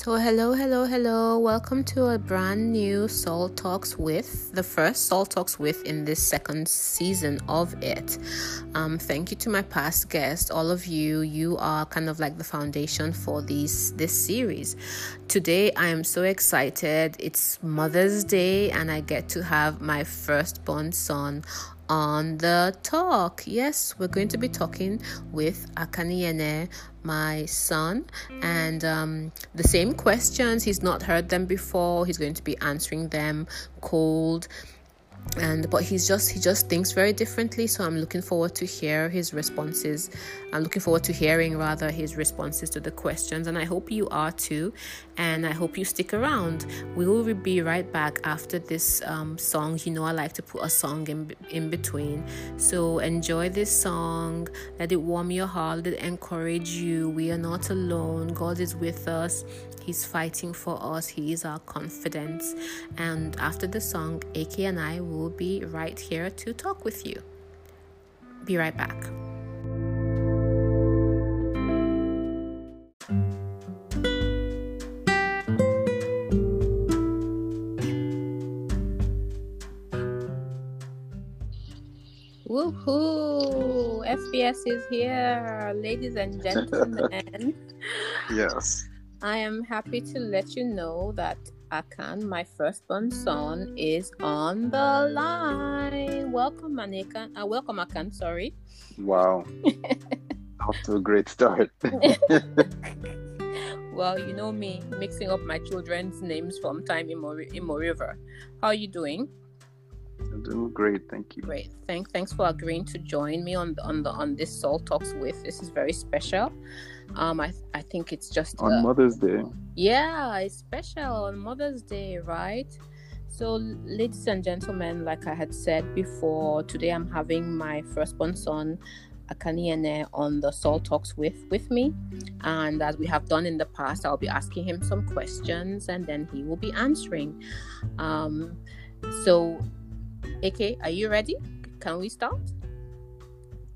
So, hello, hello, hello. Welcome to a brand new Salt Talks with, the first Salt Talks with in this second season of it. Um, thank you to my past guests, all of you. You are kind of like the foundation for these this series. Today, I am so excited. It's Mother's Day, and I get to have my firstborn son on the talk. Yes, we're going to be talking with Akaniene, my son, and um, the same questions. He's not heard them before. He's going to be answering them cold and but he's just he just thinks very differently so i'm looking forward to hear his responses. I'm looking forward to hearing rather his responses to the questions and i hope you are too. And i hope you stick around. We will be right back after this um, song. You know i like to put a song in in between. So enjoy this song. Let it warm your heart. Let it encourage you. We are not alone. God is with us. He's fighting for us. He is our confidence. And after the song, AK and I will be right here to talk with you. Be right back. Woohoo! FBS is here, ladies and gentlemen. yes. I am happy to let you know that Akan, my firstborn son, is on the line. Welcome, Akan. Uh, welcome, Akan. Sorry. Wow. Off to a great start. well, you know me, mixing up my children's names from time immemorial. How are you doing? I'm doing great, thank you. Great, thank, thanks for agreeing to join me on the, on the on this Salt Talks with. This is very special. Um, I I think it's just on uh, Mother's Day. Yeah, it's special on Mother's Day, right? So, ladies and gentlemen, like I had said before, today I'm having my firstborn son, Akaniene, on the Salt Talks with with me, and as we have done in the past, I'll be asking him some questions, and then he will be answering. Um, so, AK, are you ready? Can we start?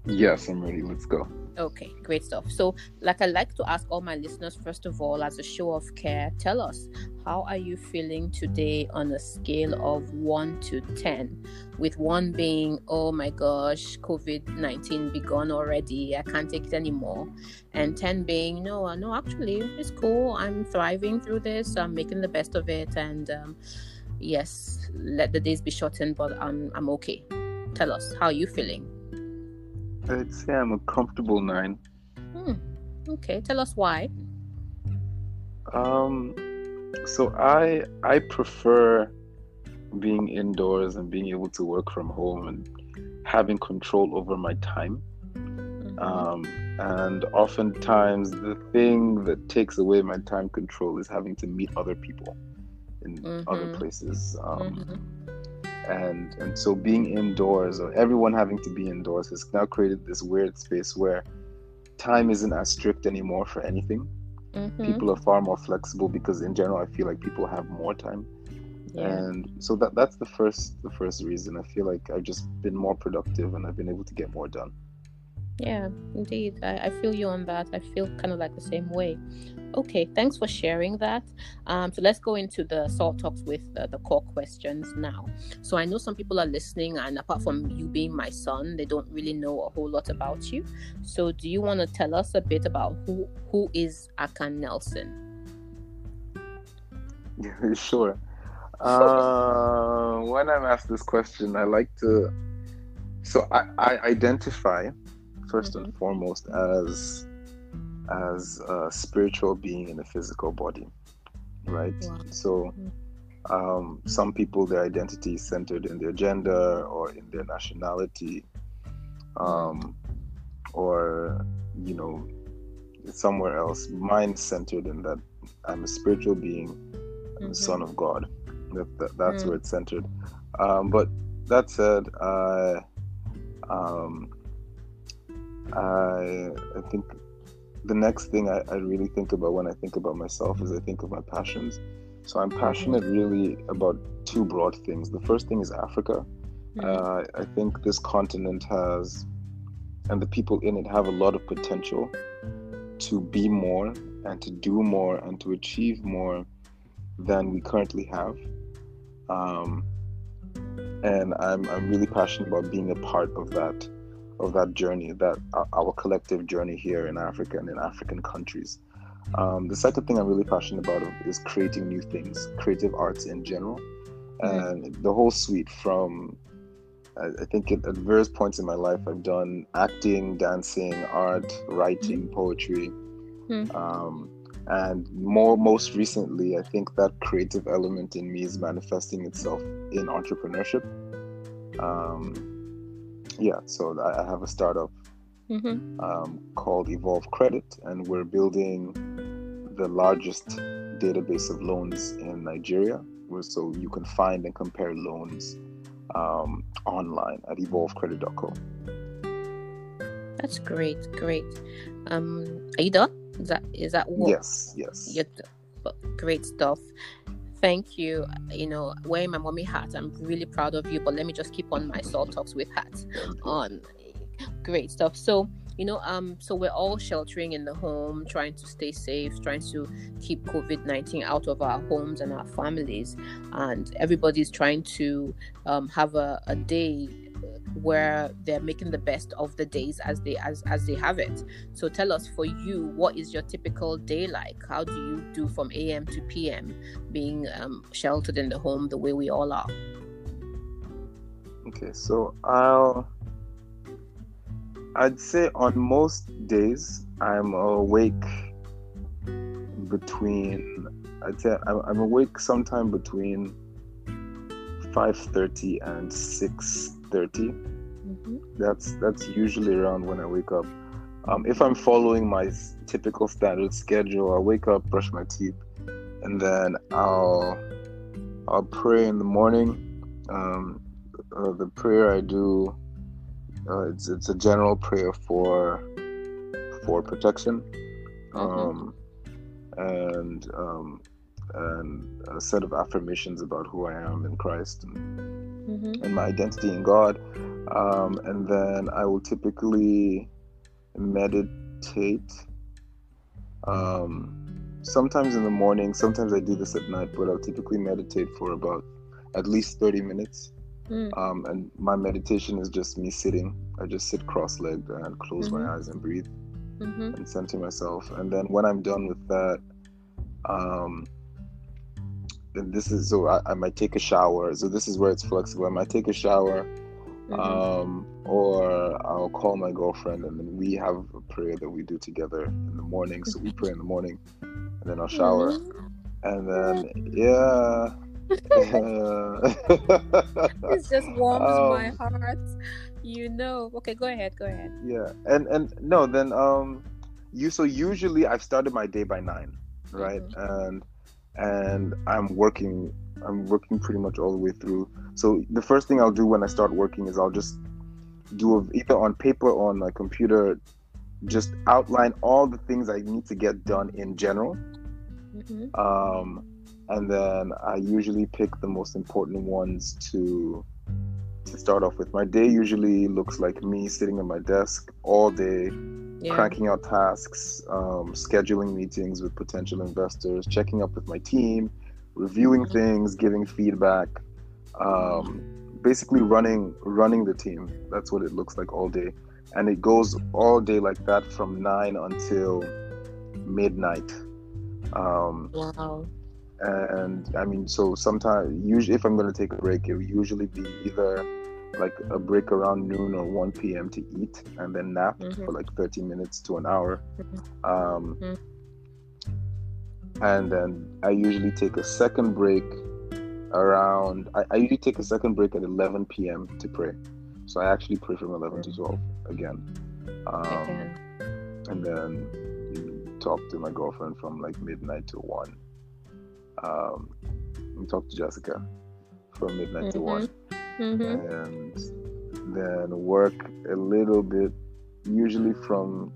Yes, I'm ready. Let's go. Okay, great stuff. So, like I like to ask all my listeners, first of all, as a show of care, tell us how are you feeling today on a scale of one to ten, with one being, oh my gosh, COVID nineteen begun already, I can't take it anymore, and ten being, no, no, actually, it's cool. I'm thriving through this. I'm making the best of it, and um, yes, let the days be shortened, but I'm I'm okay. Tell us how are you feeling. I'd say I'm a comfortable nine. Hmm. Okay, tell us why. Um, so I I prefer being indoors and being able to work from home and having control over my time. Mm-hmm. Um, and oftentimes the thing that takes away my time control is having to meet other people in mm-hmm. other places. Um, mm-hmm and and so being indoors or everyone having to be indoors has now created this weird space where time isn't as strict anymore for anything. Mm-hmm. people are far more flexible because in general i feel like people have more time. Yeah. and so that that's the first the first reason. I feel like i've just been more productive and i've been able to get more done. Yeah indeed. I, I feel you on that. I feel kind of like the same way Okay, thanks for sharing that. Um, so let's go into the salt Talks with uh, the core questions now. So I know some people are listening, and apart from you being my son, they don't really know a whole lot about you. So do you want to tell us a bit about who who is Akan Nelson? Yeah, sure. Uh, when I'm asked this question, I like to. So I, I identify 1st mm-hmm. and foremost as as a spiritual being in a physical body, right? Wow. So, um, some people, their identity is centered in their gender or in their nationality, um, or, you know, somewhere else. Mine centered in that I'm a spiritual being, mm-hmm. the Son of God. That, that that's mm. where it's centered. Um, but that said, I, um, I, I think the next thing I, I really think about when I think about myself is I think of my passions. So I'm passionate really about two broad things. The first thing is Africa. Mm-hmm. Uh, I think this continent has, and the people in it have a lot of potential to be more and to do more and to achieve more than we currently have. Um, and I'm, I'm really passionate about being a part of that of that journey, that our collective journey here in Africa and in African countries. Um, the second thing I'm really passionate about is creating new things, creative arts in general, mm-hmm. and the whole suite from. I, I think at, at, various points in my life, I've done acting, dancing, art, writing, mm-hmm. poetry, mm-hmm. Um, and more most recently, I think that creative element in me is manifesting itself in entrepreneurship. Um, yeah, so I, have a startup mm-hmm. um, called Evolve Credit, and we're building the largest database of loans in Nigeria. So you can find and compare loans um, online at evolvecredit.co. That's great, great. Um, are you done? Is that is that what? Yes, yes. You're, great stuff thank you. You know, wearing my mommy hat, I'm really proud of you. But let me just keep on my Salt Talks with hat on. Great stuff. So, you know, um, so we're all sheltering in the home, trying to stay safe, trying to keep COVID 19 out of our homes and our families. And everybody's trying to um, have a, a day where they're making the best of the days as they as as they have it. So tell us for you what is your typical day like? How do you do from am to pm being um, sheltered in the home the way we all are? Okay so i'll i'd say on most days i'm awake between i'd say i'm, I'm awake sometime between 5.30 and 6.30 Mm-hmm. That's that's usually around when I wake up. Um, if I'm following my typical standard schedule, I wake up, brush my teeth, and then I'll I'll pray in the morning. Um, uh, the prayer I do, uh, it's it's a general prayer for for protection, mm-hmm. um, and um, and a set of affirmations about who I am in Christ and, mm-hmm. and my identity in God. Um, and then I will typically meditate. Um, sometimes in the morning, sometimes I do this at night, but I'll typically meditate for about at least 30 minutes. Mm. Um, and my meditation is just me sitting. I just sit cross legged and close mm-hmm. my eyes and breathe mm-hmm. and center myself. And then when I'm done with that, um, and this is so I, I might take a shower. So this is where it's flexible. I might take a shower Mm-hmm. Um, or I'll call my girlfriend and then we have a prayer that we do together in the morning. So we pray in the morning and then I'll shower. Mm-hmm. And then, yeah. it just warms um, my heart. You know. Okay, go ahead. Go ahead. Yeah. And, and no, then, um, you, so usually I've started my day by nine, right? Mm-hmm. And, and I'm working I'm working pretty much all the way through. So the first thing I'll do when I start working is I'll just do a, either on paper or on my computer, just outline all the things I need to get done in general. Mm-hmm. Um, and then I usually pick the most important ones to to start off with. My day usually looks like me sitting at my desk all day, yeah. cranking out tasks, um, scheduling meetings with potential investors, checking up with my team, reviewing things, giving feedback, um, basically running running the team. That's what it looks like all day, and it goes all day like that from nine until midnight. Um, wow. And I mean, so sometimes, usually, if I'm going to take a break, it will usually be either like a break around noon or 1 p.m. to eat and then nap mm-hmm. for like 30 minutes to an hour. Mm-hmm. Um, mm-hmm and then I usually take a second break around. I, I usually take a second break at 11 p.m. to pray. So I actually pray from 11 to 12 again. Um, and then talk to my girlfriend from like midnight to 1. Um, talk to Jessica from midnight mm-hmm. to 1. Mm-hmm. And then work a little bit, usually from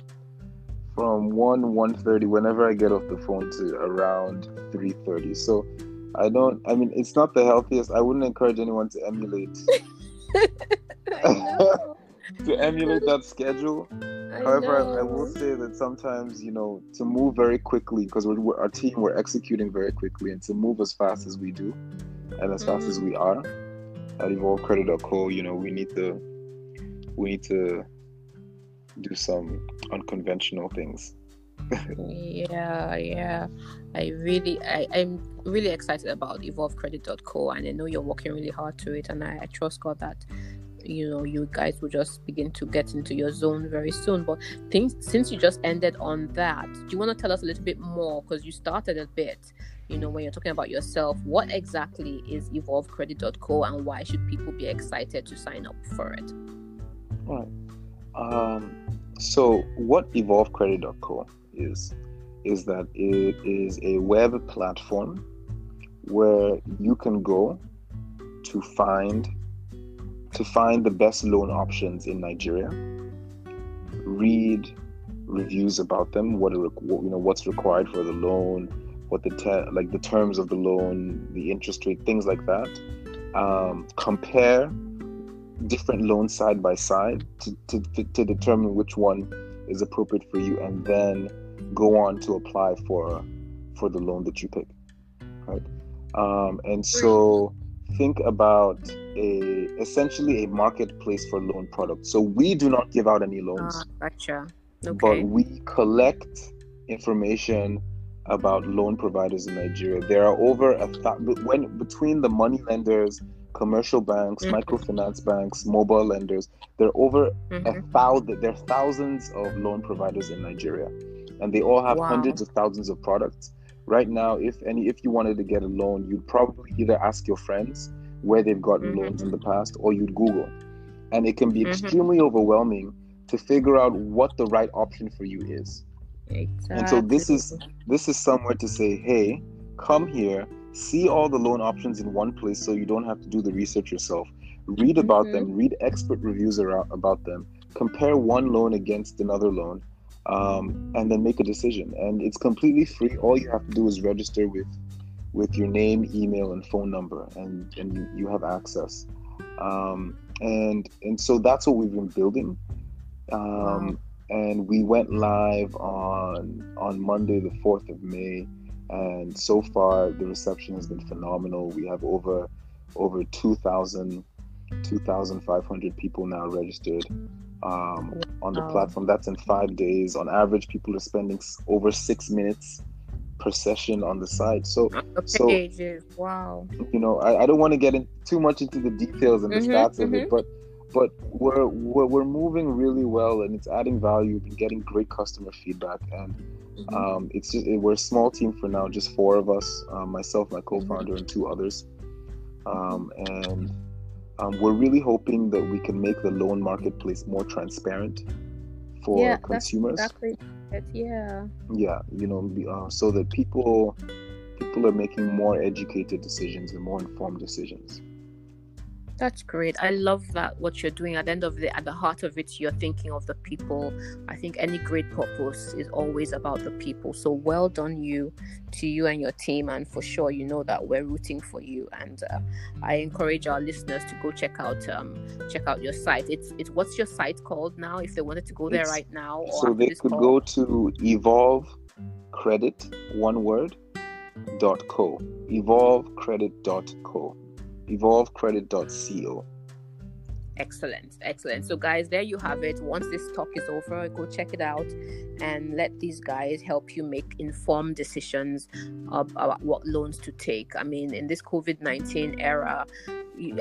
from 1 1.30 whenever i get off the phone to around 3.30 so i don't i mean it's not the healthiest. I wouldn't encourage anyone to emulate. To emulate that schedule. However, I, I, will say that sometimes, you know, to move very quickly, because we're, we're, our team, we're executing very quickly, and to move as fast as we do, and as fast as we are at evolvecredit.co, you know, we need to, we need to do some unconventional things. yeah, yeah. I really, I, I'm really excited about evolvecredit.co, and I know you're working really hard to it, and I, I trust God that you know you guys will just begin to get into your zone very soon but things since you just ended on that do you want to tell us a little bit more because you started a bit you know when you're talking about yourself what exactly is evolvecredit.co and why should people be excited to sign up for it? Right um, so what evolvecredit.co is is that it is a web platform where you can go to find to find the best loan options in Nigeria, read reviews about them, what, you know what's required for the loan, what the te- like the terms of the loan, the interest rate, things like that. Um, compare different loans side by side to, to, to determine which one is appropriate for you, and then go on to apply for for the loan that you pick. Right, um, and so think about a essentially a marketplace for loan products. So we do not give out any loans. Uh, gotcha. Okay. But we collect information about loan providers in Nigeria. There are over a th- when between the money lenders, commercial banks, mm-hmm. microfinance banks, mobile lenders, there are over mm-hmm. a thousand. There are thousands of loan providers in Nigeria, and they all have wow. hundreds of thousands of products. Right now, if any, if you wanted to get a loan, you'd probably either ask your friends where they've gotten mm-hmm. loans in the past, or you'd Google. And it can be mm-hmm. extremely overwhelming to figure out what the right option for you is. Exactly. And so this is this is somewhere to say, hey, come here, see all the loan options in one place so you don't have to do the research yourself. Read about mm-hmm. them, read expert reviews around, about them, compare one loan against another loan, um, and then make a decision. And it's completely free. All you have to do is register with with your name, email, and phone number, and, and you have access. Um, and and so that's what we've been building. Um, and we went live on on Monday, the fourth of May, and so far the reception has been phenomenal. We have over over 2,000 2,500 people now registered um, on the platform. That's in five days. On average, people are spending over six minutes per session on the site. So, so wow. You know, I, I don't want to get in too much into the details and the mm-hmm, stats mm-hmm. of it, mm-hmm. but but we're, we're we're moving really well and it's adding value. We've been getting great customer feedback and. Mm-hmm. Um, it's just, it, we're a small team for now, just four of us, um, myself, my co-founder, mm-hmm. and two others. Um, and um, we're really hoping that we can make the loan marketplace more transparent for yeah, consumers. exactly it. Yeah. Yeah, you know, uh, so that people people are making more educated decisions and more informed decisions. That's great. I love that what you're doing. At the end of the at the heart of it, you're thinking of the people. I think any great purpose is always about the people. So well done you to you and your team, and for sure you know that we're rooting for you. And uh, I encourage our listeners to go check out um, check out your site. It's it's what's your site called now? If they wanted to go there it's, right now, so they could call? go to Evolve Credit one word dot co evolvecredit dot co evolvecredit.co. Excellent, excellent. So, guys, there you have it. Once this talk is over, go check it out and let these guys help you make informed decisions about what loans to take. I mean, in this COVID 19 era,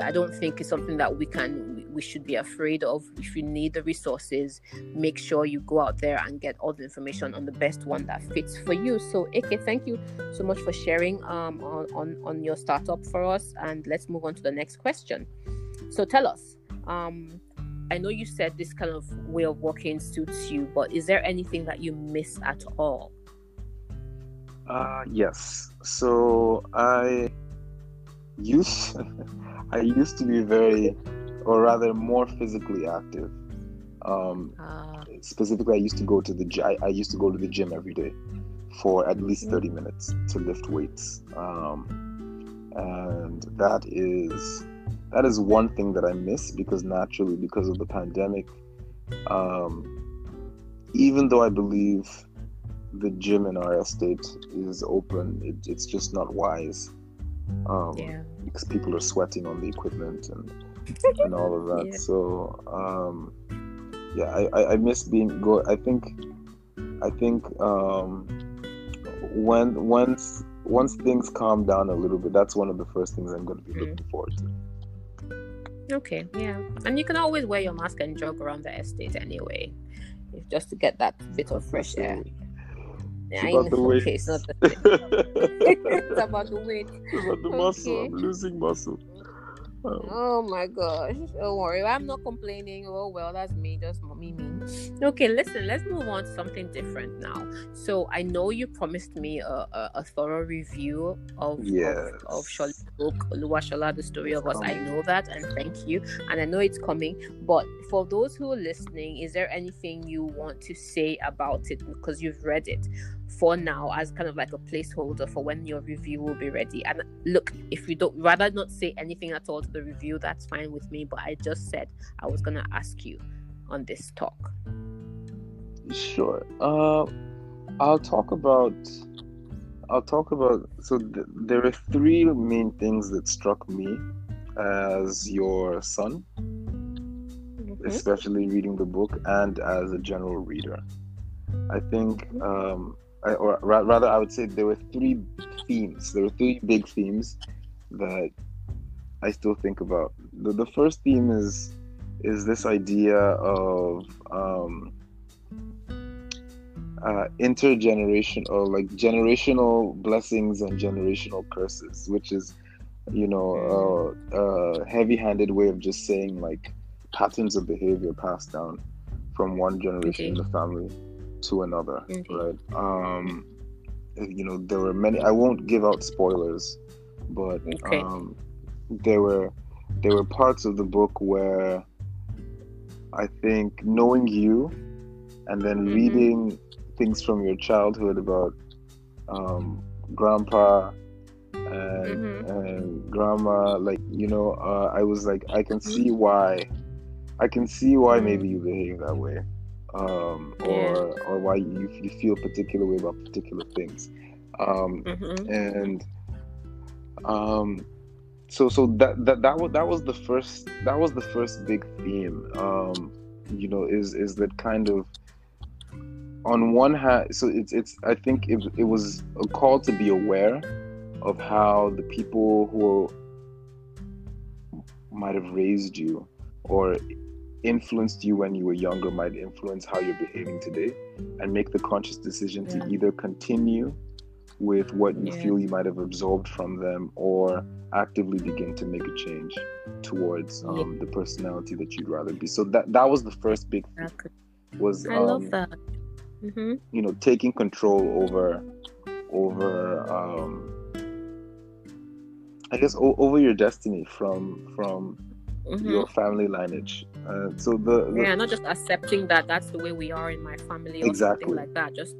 I don't think it's something that we can we should be afraid of. If you need the resources, make sure you go out there and get all the information on the best one that fits for you. So, Eke, thank you so much for sharing um, on, on on your startup for us. And let's move on to the next question. So, tell us. Um, I know you said this kind of way of working suits you, but is there anything that you miss at all? Uh, yes. So I used I used to be very, or rather, more physically active. Um, uh, specifically, I used to go to the I, I used to go to the gym every day for at least mm-hmm. thirty minutes to lift weights, um, and that is that is one thing that I miss because naturally, because of the pandemic, um, even though I believe the gym in our estate is open, it, it's just not wise. Um, Yeah. because people are sweating on the equipment and and all of that. Yeah. So um, yeah, I, I, I miss being go. I think I think um, when once once things calm down a little bit, that's one of the first things I'm going to be Mm. looking forward to. Okay, yeah. And you can always wear your mask and jog around the estate anyway. If just to get that bit of fresh air. It's Yeah, about the weight. Okay, it's not the it's about the weight. about the muscle. Okay. I'm losing muscle. Um, Oh my gosh. Don't worry. I'm not complaining. Oh well, that's me, just me me. Okay, listen, let's move on to something different now. So I know you promised me a, a, a thorough review of Yes. of, of Shola's book, Oluwashola, the story of us. I know that and thank you. And I know it's coming. But for those who are listening, is there anything you want to say about it? Because you've read it for now as kind of like a placeholder for when your review will be ready. And look, if you don't rather not say anything at all to the review, that's fine with me. But I just said I was gonna ask you on this talk. Sure. Uh, I'll talk about. I'll talk about. So th- there are three main things that struck me as your son, Mhm. especially reading the book and as a general reader. I think, um, or ra- rather, I would say there were three themes. There were three big themes that I still think about. The, the first theme is is this idea of um, uh, intergeneration or like generational blessings and generational curses, which is, you know, a, a heavy-handed way of just saying like patterns of behavior passed down from one generation in the family to another, Okay. right? Um, you know, there were many. I won't give out spoilers, but Okay. um, there were there were parts of the book where I think knowing you and then Mhm. reading things from your childhood about um, grandpa and, Mhm. and grandma, like you know, uh, I was like, I can see why, I can see why Mhm. maybe you behave that way, um, or or why you, you feel a particular way about particular things, um, Mhm. and um so so that that that was that was the first that was the first big theme um you know is is that kind of on one hand so it's it's i think it, it was a call to be aware of how the people who might have raised you or influenced you when you were younger might influence how you're behaving today and make the conscious decision Yeah. to either continue with what you Yeah. feel you might have absorbed from them or actively begin to make a change towards um, the personality that you'd rather be so that that was the first big thing was I um, love that. hmm you know taking control over over um i guess o- over your destiny from from hmm your family lineage uh, so the, the Yeah, not just accepting that that's the way we are in my family or Exactly. something like that. Just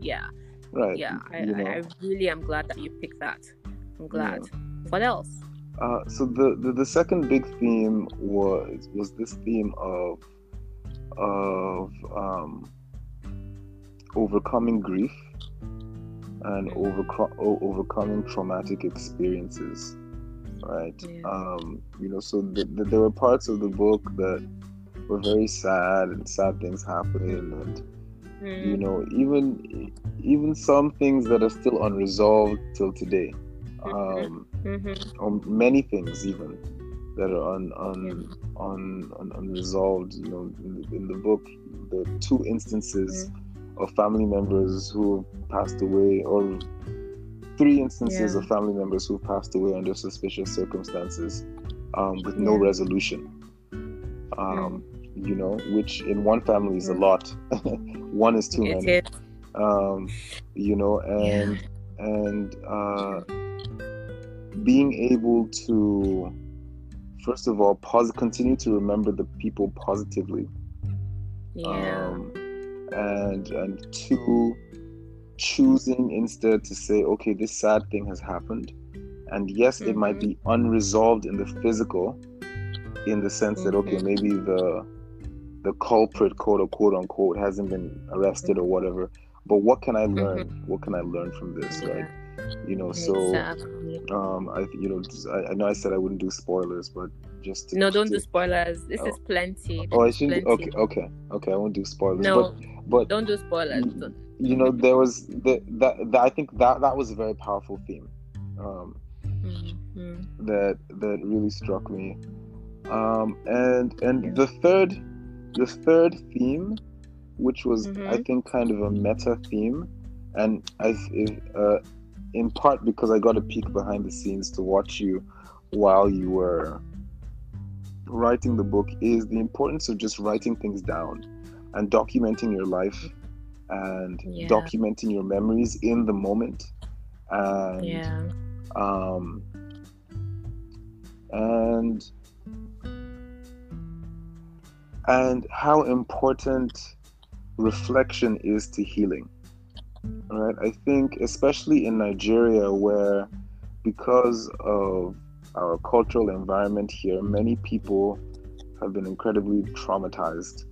yeah, right yeah. I, you know I, I really am glad that you picked that. I'm glad. What else? Uh, so the, the the second big theme was was this theme of of um, overcoming grief and overcro- overcoming traumatic experiences, right? Yeah. Um, you know, so the, the, there were parts of the book that were very sad and sad things happening, and you Mm, know even even some things that are still unresolved till today um mhm. or many things even that are un, un, un, un, unresolved you know in the, in the book the two instances of family members who passed away or three instances Yeah. of family members who passed away under suspicious circumstances um, with no Yeah. resolution um, you know which in one family is a lot one is too It many is. um, you know, and and uh, being able to, first of all, pos- continue to remember the people positively, Yeah. um, and and two, choosing instead to say, okay, this sad thing has happened, and yes, it might Mhm. be unresolved in the physical, in the sense that okay, Mhm. maybe the the culprit, quote unquote, unquote, hasn't been arrested or whatever. But what can I learn? Mm-hmm. What can I learn from this? Yeah. Right? You know. So um, I you know I, I know I said I wouldn't do spoilers, but just to, No, don't to- do spoilers. This Oh. is plenty. Oh, I shouldn't. Okay, okay, okay. I won't do spoilers. No, but but don't do spoilers. Don't. You know there was the, that, that I think that that was a very powerful theme. Um, Mhm. that that really struck me. Um, and and the third the third theme, which was I Mhm. think kind of a meta theme, and I uh, in part because I got a peek behind the scenes to watch you while you were writing the book is the importance of just writing things down and documenting your life and Yeah. documenting your memories in the moment and Yeah. um, and and how important reflection is to healing right i think especially in nigeria where because of our cultural environment here many people have been incredibly traumatized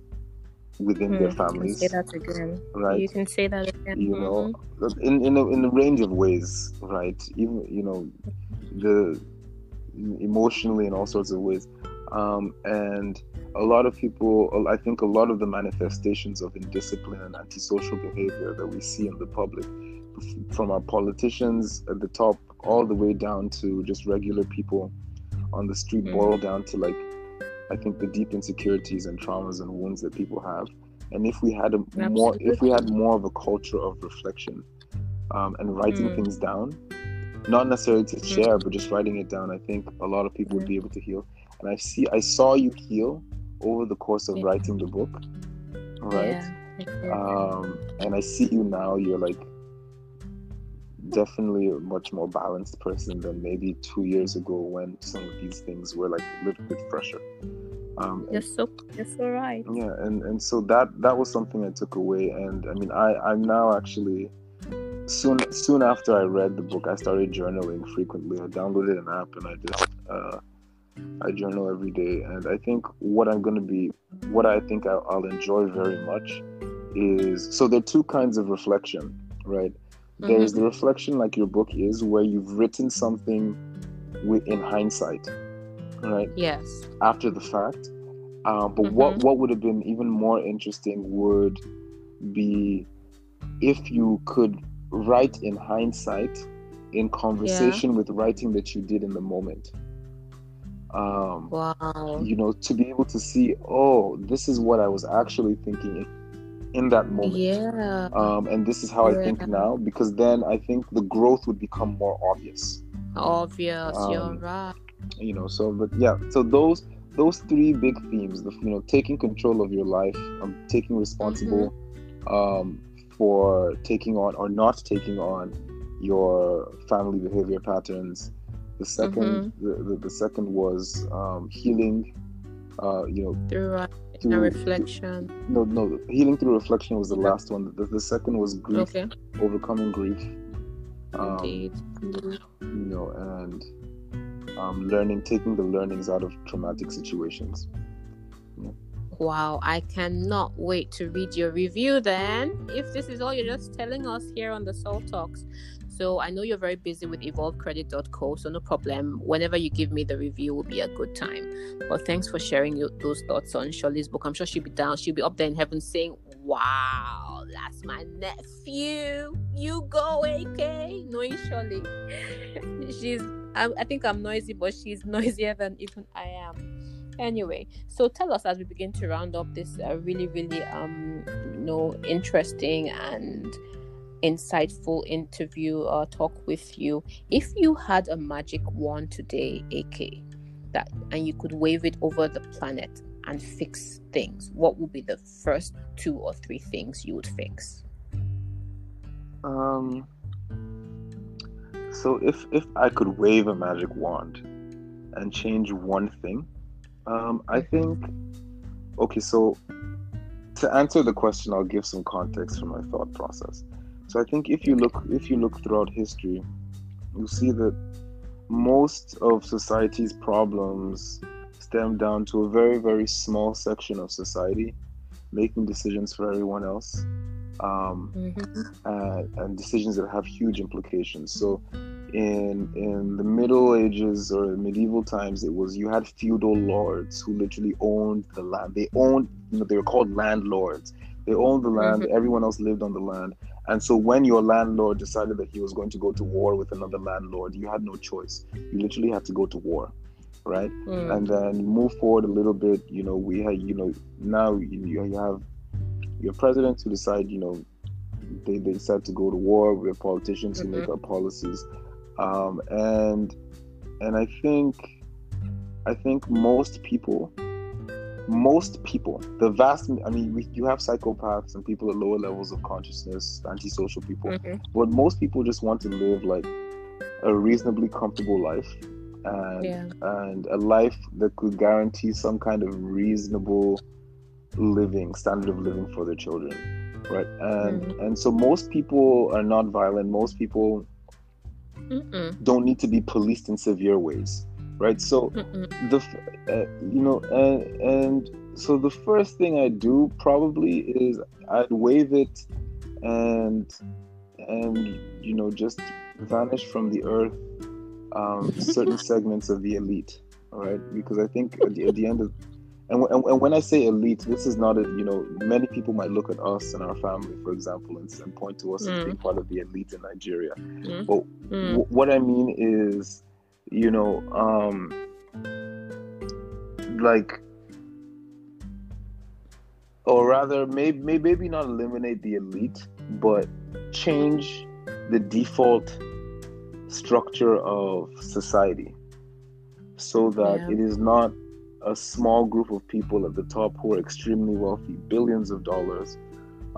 within their Hmm, you can families Say that again. right You can say that again. you know in in a, in a range of ways right even you know the emotionally in all sorts of ways um, and a lot of people i think a lot of the manifestations of indiscipline and antisocial behavior that we see in the public from our politicians at the top all the way down to just regular people on the street Mhm. boil down to like i think the deep insecurities and traumas and wounds that people have and if we had a more if we had more of a culture of reflection um, and writing Mm. things down not necessarily to Mm. share but just writing it down i think a lot of people would be able to heal and i see i saw you heal over the course of Yeah. writing the book right Yeah. um, and I see you now. You're like definitely a much more balanced person than maybe two years ago when some of these things were like a little bit fresher. Um, You're so you're so right. yeah, and and so that that was something I took away. And I mean, I I'm now actually soon soon after I read the book, I started journaling frequently. I downloaded an app and I just uh, I journal every day. And I think what I'm going to be, what I think I'll, I'll enjoy very much is so there are two kinds of reflection, right? There's the reflection like your book is, where you've written something with, in hindsight, right? Yes. after the fact. Uh, but what what would have been even more interesting would be if you could write in hindsight, in conversation with writing that you did in the moment. Um, Wow. you know, to be able to see, oh, this is what I was actually thinking in, that moment. Yeah. Um, and this is how I think now, because then I think the growth would become more obvious. Obvious. you're um, right. you know so but yeah so those those three big themes the you know taking control of your life um, taking responsible um, for taking on or not taking on your family behavior patterns the 2nd the, the, the second was um, healing uh, you know Through right. Through, A reflection. no no healing through reflection was the last one the, the second was grief Okay. overcoming grief um, Indeed. You know, and um, learning, taking the learnings out of traumatic situations. Wow, I cannot wait to read your review then. If this is all you're just telling us here on the Salt Talks. So I know you're very busy with evolvecredit.co, so no problem. Whenever you give me the review will be a good time. But thanks for sharing your, those thoughts on Sholly's book. I'm sure she'll be down, she'll be up there in heaven saying, Wow, that's my nephew. You go, AK. Knowing Shirley. She's I, I think I'm noisy, but she's noisier than even I am anyway so tell us as we begin to round up this uh, really really um you know interesting and insightful interview or talk with you if you had a magic wand today ak that and you could wave it over the planet and fix things what would be the first two or three things you would fix Um, so if if I could wave a magic wand and change one thing, um, I think. Okay, so to answer the question, I'll give some context for my thought process. So I think if you look if you look throughout history, you'll see that most of society's problems stem down to a very, very small section of society making decisions for everyone else. Um, mm-hmm. and, and decisions that have huge implications. So, in in the Middle Ages or medieval times, it was you had feudal lords who literally owned the land. They owned, you know, they were called landlords. They owned the land. Mm-hmm. Everyone else lived on the land. And so, when your landlord decided that he was going to go to war with another landlord, you had no choice. You literally had to go to war right? Mm. And then move forward a little bit. You know, we had, you know, now you, you have your presidents who decide, you know, they, they decide to go to war. We have politicians mm-hmm. who make mm-hmm. our policies, um, and and I think I think most people, most people, the vast, I mean, we, you have psychopaths and people at lower levels of consciousness, antisocial people, mm-hmm. but most people just want to live like a reasonably comfortable life and yeah. and a life that could guarantee some kind of reasonable living standard of living for their children right and mm and so most people are not violent most people Mm-mm. don't need to be policed in severe ways right so Mm-mm. the uh, you know and and so the first thing i do probably is i'd wave it and and you know just vanish from the earth um, certain segments of the elite, all right? Because I think at the, at the end of and, and, and, when I say elite, this is not a, you know, many people might look at us and our family, for example, and, and point to us mm. as being part of the elite in Nigeria. Mm. But mm. W- what I mean is, you know, um, like, or rather, maybe, maybe not eliminate the elite, but change the default structure of society so that yeah. it is not a small group of people at the top who are extremely wealthy, billions of dollars,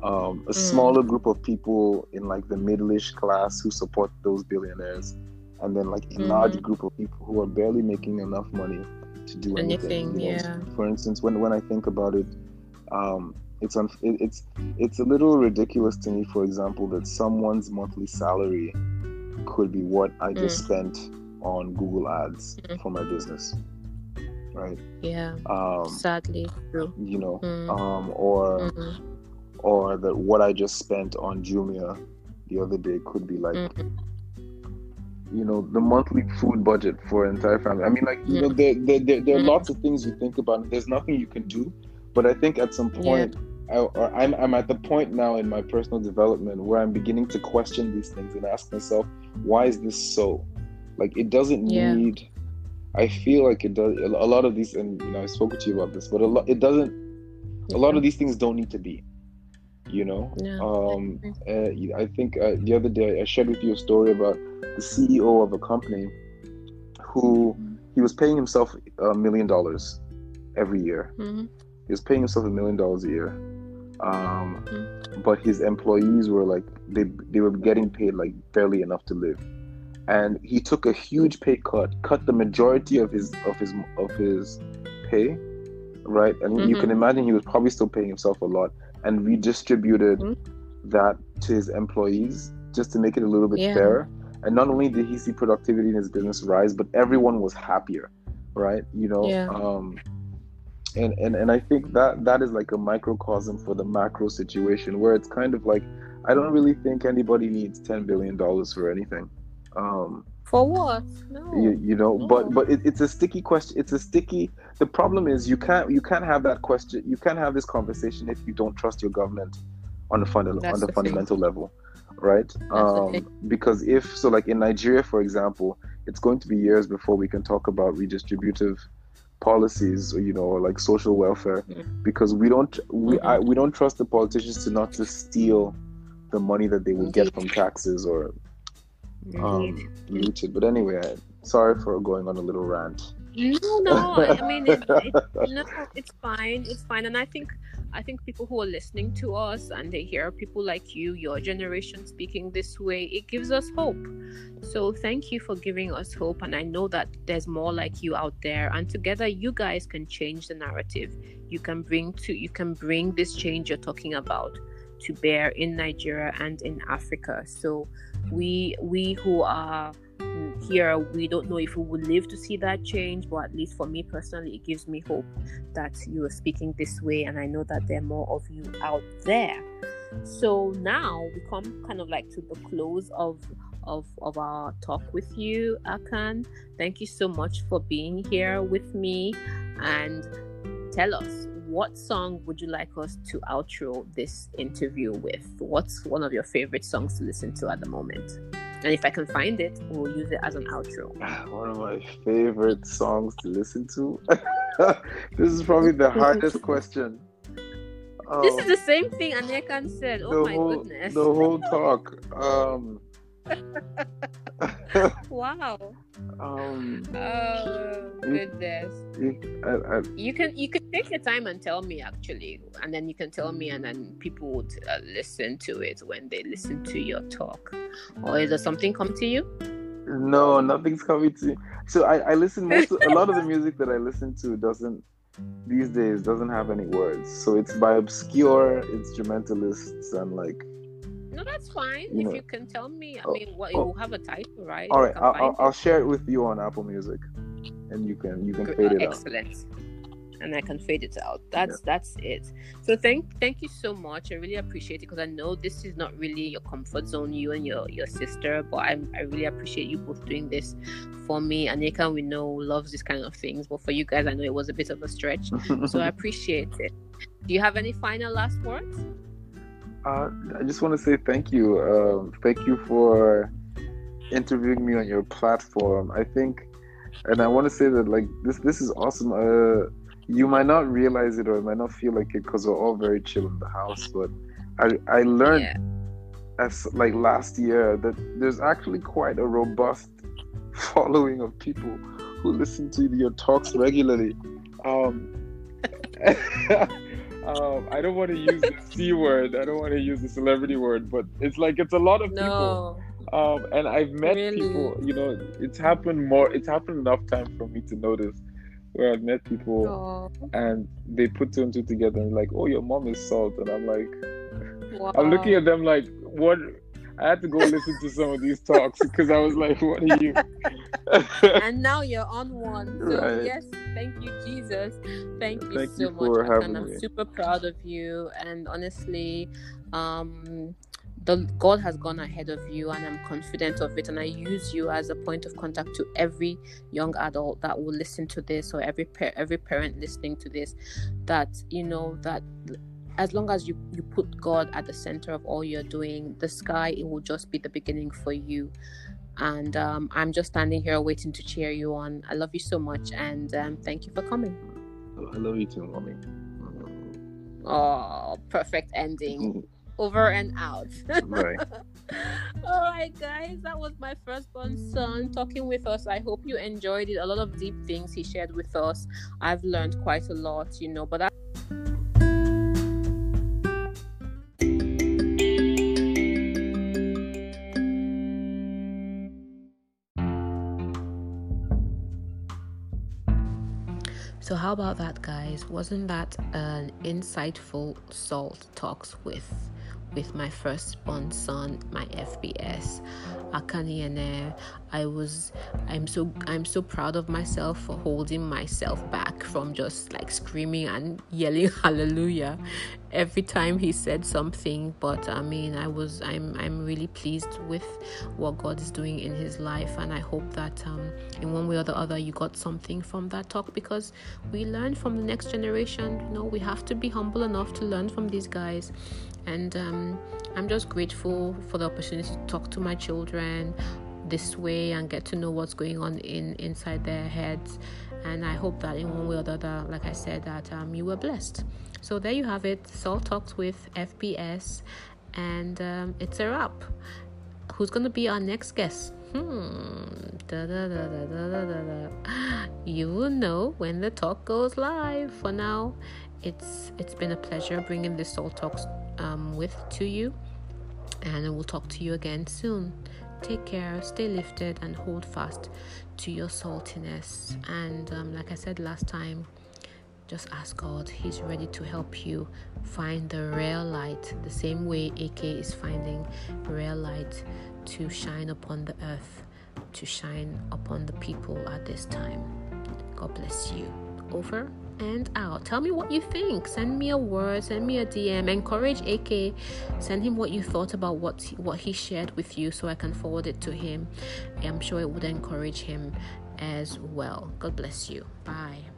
um, a mm. smaller group of people in like the middle-ish class who support those billionaires, and then like a mm. large group of people who are barely making enough money to do anything. anything you know? For instance, when when I think about it, um, it's un- it's it's a little ridiculous to me, for example, that someone's monthly salary could be what I just mm. spent on Google Ads mm. for my business. Right. Yeah. Um, Sadly, true. You know, mm. um, or mm-hmm. or that what I just spent on Jumia the other day could be like. Mm-hmm. You know the monthly food budget for an entire family. I mean, like you know, there, there, there, there are mm-hmm. lots of things you think about. There's nothing you can do, but I think at some point, yeah I, or I'm, I'm at the point now in my personal development where I'm beginning to question these things and ask myself, why is this so? Like, it doesn't yeah. need. I feel like it does. A lot of these, and you know, I spoke to you about this, but a lot, it doesn't. A lot of these things don't need to be. You know, yeah. um, I think uh, the other day I shared with you a story about the CEO of a company who he was paying himself a million dollars every year. Mm-hmm. He was paying himself a million dollars a year um, mm-hmm. but his employees were like they they were getting paid like barely enough to live, and he took a huge pay cut, cut the majority of his of his of his pay, right? And mm-hmm. you can mm-hmm. imagine he was probably still paying himself a lot, and redistributed mm-hmm. that to his employees just to make it a little bit yeah. fairer. And not only did he see productivity in his business rise, but everyone was happier, right? You know, yeah. um, and, and and I think that that is like a microcosm for the macro situation where it's kind of like I don't really think anybody needs ten billion dollars for anything. Um, for what? No. You, you know, no. but but it, it's a sticky question. It's a sticky. The problem is you can't you can't have that question. You can't have this conversation if you don't trust your government on the funda- on the, the fundamental thing. level, right? Um, because if so, like in Nigeria, for example, it's going to be years before we can talk about redistributive policies or you know like social welfare mm-hmm. because we don't we mm-hmm. I, we don't trust the politicians to not to steal the money that they would get from taxes or um it but anyway I, sorry for going on a little rant no no i mean it, it, no it's fine it's fine and i think I think people who are listening to us and they hear people like you, your generation speaking this way, it gives us hope. So thank you for giving us hope. And I know that there's more like you out there. And together you guys can change the narrative. You can bring to you can bring this change you're talking about to bear in Nigeria and in Africa. So we we who are here we don't know if we will live to see that change but at least for me personally it gives me hope that you are speaking this way and i know that there are more of you out there so now we come kind of like to the close of of of our talk with you akan thank you so much for being here with me and tell us what song would you like us to outro this interview with what's one of your favorite songs to listen to at the moment and if I can find it, we'll use it as an outro. One of my favorite songs to listen to. this is probably the hardest question. Um, this is the same thing Anekan said. Oh my whole, goodness. The whole talk. Um, wow. Um, oh goodness. You, I, I, you can you can take your time and tell me actually, and then you can tell me, and then people would uh, listen to it when they listen to your talk. Or is there something come to you? No, nothing's coming to. So I, I listen most. a lot of the music that I listen to doesn't these days doesn't have any words. So it's by obscure instrumentalists and like no, that's fine. You if know, you can tell me, I oh, mean, what oh, will have a title, right? All right, I'll, I'll, share it with you on Apple Music, and you can you can Good, fade uh, it excellent. out. Excellent. And I can fade it out. That's yeah. that's it. So thank thank you so much. I really appreciate it because I know this is not really your comfort zone, you and your your sister. But I I really appreciate you both doing this for me. Anika, we know loves this kind of things, but for you guys, I know it was a bit of a stretch. so I appreciate it. Do you have any final last words? Uh, I just want to say thank you. Um, thank you for interviewing me on your platform. I think, and I want to say that like this this is awesome. Uh, you might not realize it or it might not feel like it because we're all very chill in the house, but I I learned yeah. as like last year that there's actually quite a robust following of people who listen to your talks regularly. Um, um, I don't want to use the C word. I don't want to use the celebrity word, but it's like it's a lot of no. people. Um, and I've met really? people. You know, it's happened more. It's happened enough time for me to notice where I've met people Aww. and they put two and two together and like, oh, your mom is salt, and I'm like, wow. I'm looking at them like, what? I had to go listen to some of these talks because I was like, what are you? and now you're on one. So right. yes, thank you, Jesus. Thank you thank so you much. and I'm me. super proud of you. And honestly, um the God has gone ahead of you, and I'm confident of it. And I use you as a point of contact to every young adult that will listen to this, or every pa- every parent listening to this. That you know that as long as you you put God at the center of all you're doing, the sky it will just be the beginning for you. And um, I'm just standing here waiting to cheer you on. I love you so much, and um, thank you for coming. I love you too, mommy. Oh, perfect ending. Over and out. Right. All right, guys, that was my firstborn son talking with us. I hope you enjoyed it. A lot of deep things he shared with us. I've learned quite a lot, you know, but. I- So, how about that, guys? Wasn't that an insightful salt talks with with my firstborn son, my FBS, Akaniene? I was I'm so I'm so proud of myself for holding myself back from just like screaming and yelling hallelujah every time he said something. But I mean I was I'm I'm really pleased with what God is doing in his life. And I hope that um, in one way or the other you got something from that talk. Because we learn from the next generation. You know we have to be humble enough to learn from these guys and um, I'm just grateful for the opportunity to talk to my children this way and get to know what's going on in inside their heads. And i hope that in one way or the other like i said that um, you were blessed. So there you have it. Salt talks with fbs and um, it's a wrap. Who's gonna be our next guest? Hmm. Da, da, da, da, da, da, da. you will know when the talk goes live. For now it's it's been a pleasure bringing this salt talks um, with to you and we'll talk to you again soon Take care, stay lifted, and hold fast to your saltiness. And um, like I said last time, just ask God. He's ready to help you find the real light, the same way AK is finding real light to shine upon the earth to shine upon the people at this time. God bless you. Over and out. Tell me what you think. Send me a word, send me a DM. Encourage AK. Send him what you thought about what what he shared with you so I can forward it to him. I'm sure it would encourage him as well. God bless you. Bye.